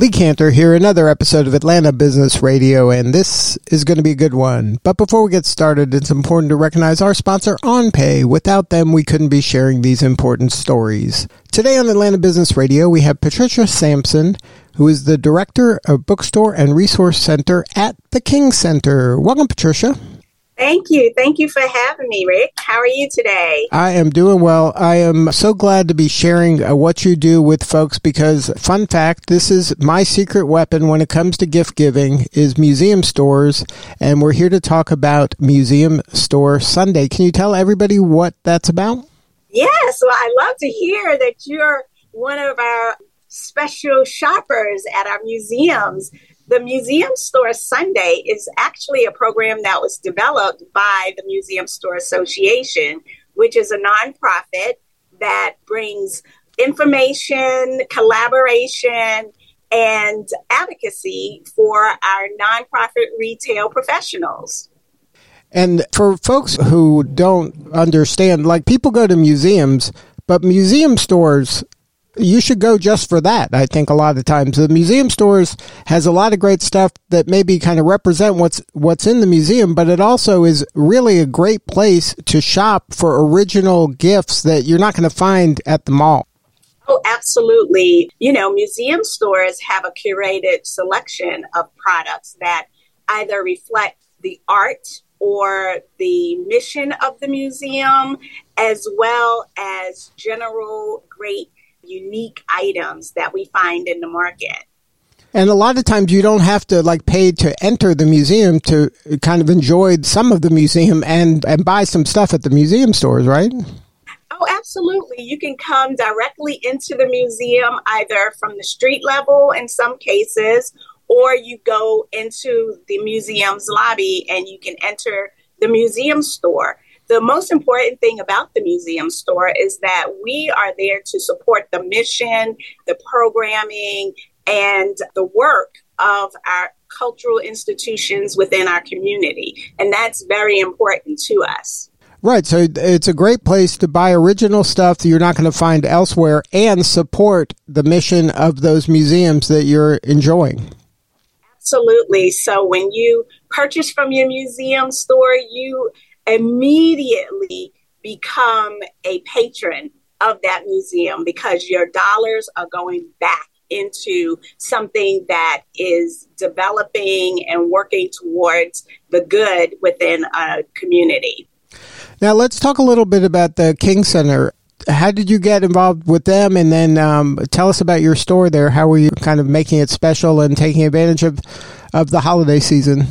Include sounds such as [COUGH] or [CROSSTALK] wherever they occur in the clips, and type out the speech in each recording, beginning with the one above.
Lee Kantor here, another episode of Atlanta Business Radio, and this is going to be a good one. But before we get started, it's important to recognize our sponsor, OnPay. Without them, we couldn't be sharing these important stories. Today on Atlanta Business Radio, we have Patricia Sampson, who is the Director of Bookstore and Resource Center at the King Center. Welcome, Patricia. Thank you. Thank you for having me, Rick. How are you today? I am doing well. I am so glad to be sharing uh, what you do with folks because fun fact, this is my secret weapon when it comes to gift giving is museum stores and we're here to talk about Museum Store Sunday. Can you tell everybody what that's about? Yes, well I love to hear that you're one of our special shoppers at our museums the Museum Store Sunday is actually a program that was developed by the Museum Store Association, which is a nonprofit that brings information, collaboration, and advocacy for our nonprofit retail professionals. And for folks who don't understand, like people go to museums, but museum stores you should go just for that. I think a lot of times the museum stores has a lot of great stuff that maybe kind of represent what's what's in the museum, but it also is really a great place to shop for original gifts that you're not going to find at the mall. Oh, absolutely. You know, museum stores have a curated selection of products that either reflect the art or the mission of the museum, as well as general great unique items that we find in the market. And a lot of times you don't have to like pay to enter the museum to kind of enjoy some of the museum and, and buy some stuff at the museum stores, right? Oh, absolutely. You can come directly into the museum either from the street level in some cases, or you go into the museum's lobby and you can enter the museum store the most important thing about the museum store is that we are there to support the mission, the programming, and the work of our cultural institutions within our community. And that's very important to us. Right. So it's a great place to buy original stuff that you're not going to find elsewhere and support the mission of those museums that you're enjoying. Absolutely. So when you purchase from your museum store, you immediately become a patron of that museum because your dollars are going back into something that is developing and working towards the good within a community. Now, let's talk a little bit about the King Center. How did you get involved with them? And then um, tell us about your store there. How were you kind of making it special and taking advantage of, of the holiday season?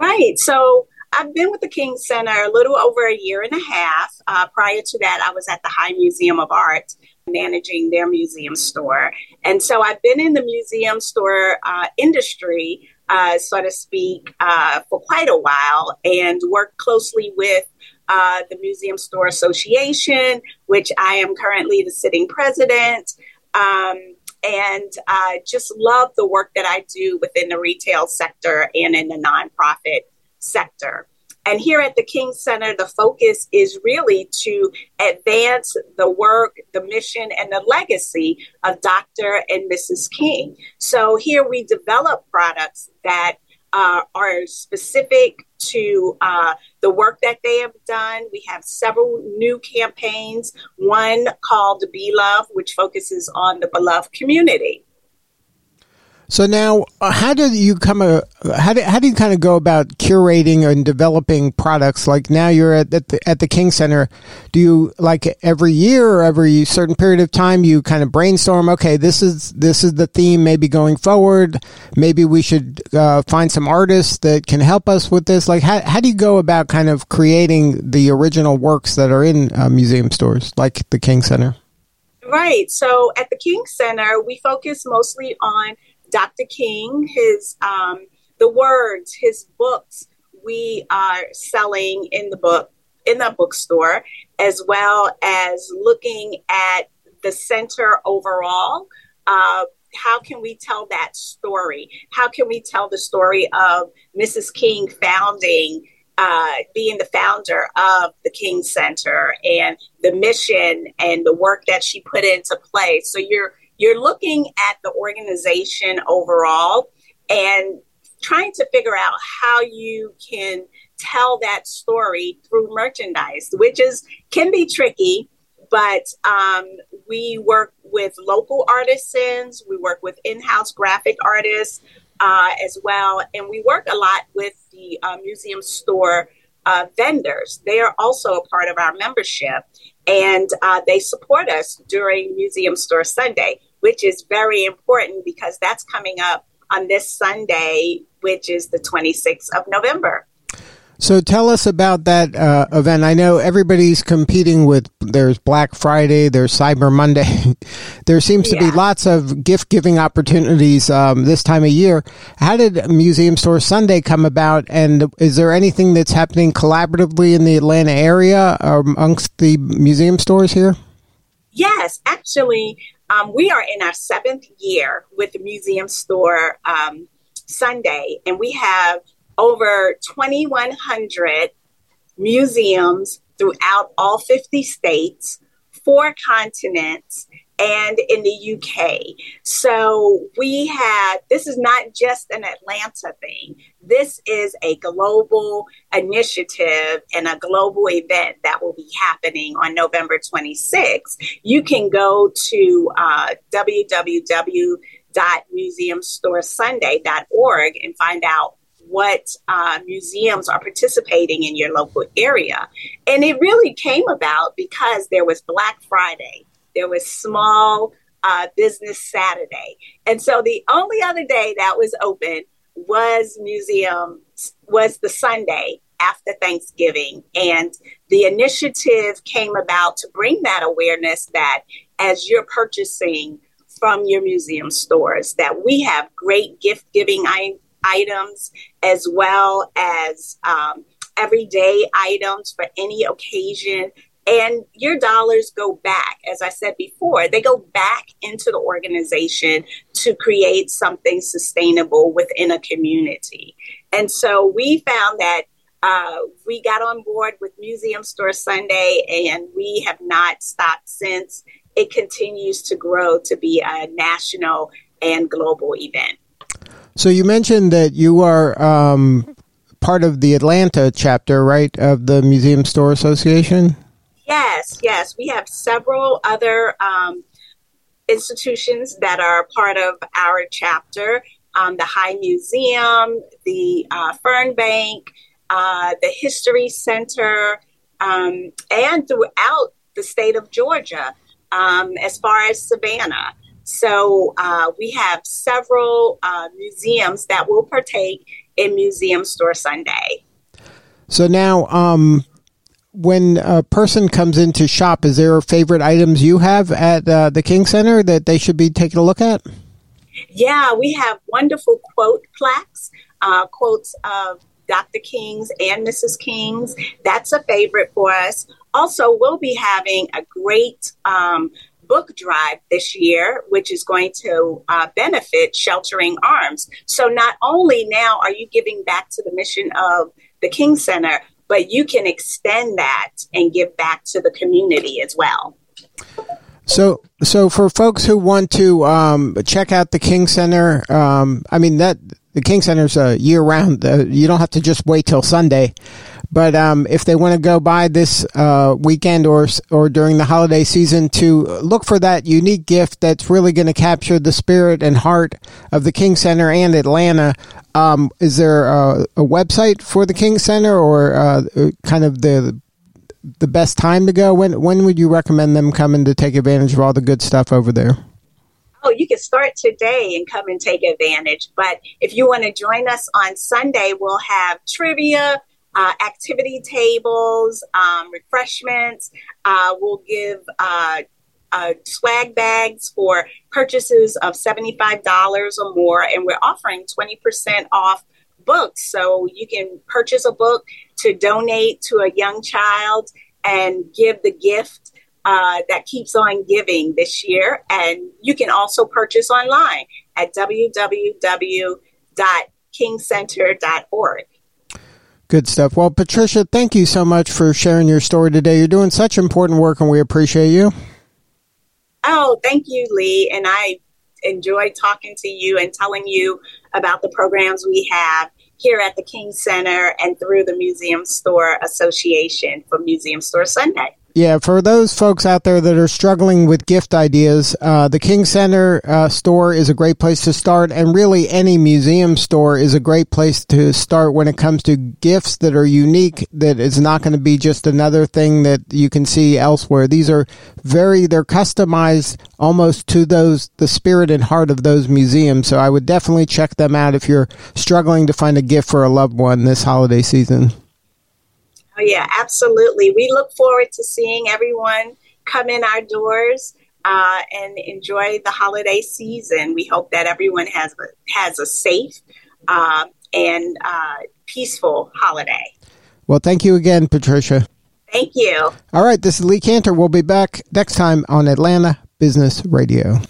Right. So, I've been with the King Center a little over a year and a half. Uh, prior to that, I was at the High Museum of Art managing their museum store. And so I've been in the museum store uh, industry, uh, so to speak, uh, for quite a while and worked closely with uh, the Museum Store Association, which I am currently the sitting president. Um, and I just love the work that I do within the retail sector and in the nonprofit sector. And here at the King Center, the focus is really to advance the work, the mission, and the legacy of Dr. and Mrs. King. So here we develop products that uh, are specific to uh, the work that they have done. We have several new campaigns, one called Be Love, which focuses on the beloved community. So now, uh, how do you come? A, how do how do you kind of go about curating and developing products? Like now, you're at, at the at the King Center. Do you like every year or every certain period of time you kind of brainstorm? Okay, this is this is the theme. Maybe going forward, maybe we should uh, find some artists that can help us with this. Like, how how do you go about kind of creating the original works that are in uh, museum stores like the King Center? Right. So at the King Center, we focus mostly on Dr. King, his um, the words, his books we are selling in the book in the bookstore, as well as looking at the center overall. Uh, how can we tell that story? How can we tell the story of Mrs. King founding, uh, being the founder of the King Center and the mission and the work that she put into place? So you're you're looking at the organization overall and trying to figure out how you can tell that story through merchandise, which is can be tricky but um, we work with local artisans, we work with in house graphic artists uh, as well, and we work a lot with the uh, museum store uh, vendors. They are also a part of our membership and uh, they support us during Museum Store Sunday, which is very important because that's coming up on this Sunday, which is the 26th of November. So tell us about that uh, event. I know everybody's competing with. There's Black Friday. There's Cyber Monday. [LAUGHS] there seems to yeah. be lots of gift giving opportunities um, this time of year. How did Museum Store Sunday come about? And is there anything that's happening collaboratively in the Atlanta area amongst the museum stores here? Yes, actually, um, we are in our seventh year with the Museum Store um, Sunday, and we have over 2,100 museums throughout all 50 states, four continents, and in the UK. So we had, this is not just an Atlanta thing. This is a global initiative and a global event that will be happening on November 26th. You can go to uh, www.museumstoresunday.org and find out what uh, museums are participating in your local area. And it really came about because there was Black Friday, there was Small uh, Business Saturday. And so the only other day that was open was museum, was the Sunday after Thanksgiving. And the initiative came about to bring that awareness that as you're purchasing from your museum stores, that we have great gift giving items as well as um, everyday items for any occasion. And your dollars go back, as I said before, they go back into the organization to create something sustainable within a community. And so we found that uh, we got on board with Museum Store Sunday, and we have not stopped since. It continues to grow to be a national and global event. So you mentioned that you are um, part of the Atlanta chapter, right, of the Museum Store Association? Yes, yes. We have several other um, institutions that are part of our chapter um, the High Museum, the uh, Fernbank, uh, the History Center, um, and throughout the state of Georgia, um, as far as Savannah. So uh, we have several uh, museums that will partake in Museum Store Sunday. So now, um, when a person comes in to shop, is there favorite items you have at uh, the King Center that they should be taking a look at? Yeah, we have wonderful quote plaques, uh, quotes of Dr. King's and Mrs. King's. That's a favorite for us. Also, we'll be having a great um, book drive this year, which is going to uh, benefit Sheltering Arms. So not only now are you giving back to the mission of the King Center, but you can extend that and give back to the community as well. So, so for folks who want to um, check out the King Center, um, I mean that the King Center's a year round. Uh, you don't have to just wait till Sunday. But um, if they want to go by this uh, weekend or or during the holiday season to look for that unique gift that's really going to capture the spirit and heart of the King Center and Atlanta, um, is there a, a, website for the King Center or uh, kind of the the best time to go? When when would you recommend them coming to take advantage of all the good stuff over there? oh, you can start today and come and take advantage. But if you want to join us on Sunday, we'll have trivia, uh, activity tables, um, refreshments. Uh, we'll give uh, uh swag bags for purchases of $75 or more, and we're offering 20% off books. So you can purchase a book to donate to a young child and give the gift uh, that keeps on giving this year. And you can also purchase online at www.kingcenter.org. Good stuff. Well, Patricia, thank you so much for sharing your story today. You're doing such important work, and we appreciate you. Oh, thank you, Lee. And I enjoyed talking to you and telling you about the programs we have here at the King Center and through the Museum Store Association for Museum Store Sunday. Yeah, for those folks out there that are struggling with gift ideas, uh, the King Center uh, store is a great place to start, and really any museum store is a great place to start when it comes to gifts that are unique. That is not going to be just another thing that you can see elsewhere. These are very they're customized almost to those the spirit and heart of those museums. So I would definitely check them out if you're struggling to find a gift for a loved one this holiday season. Oh, yeah, absolutely. We look forward to seeing everyone come in our doors uh, and enjoy the holiday season. We hope that everyone has a, has a safe uh, and uh, peaceful holiday. Well, thank you again, Patricia. Thank you. All right, this is Lee Kantor. We'll be back next time on Atlanta Business Radio.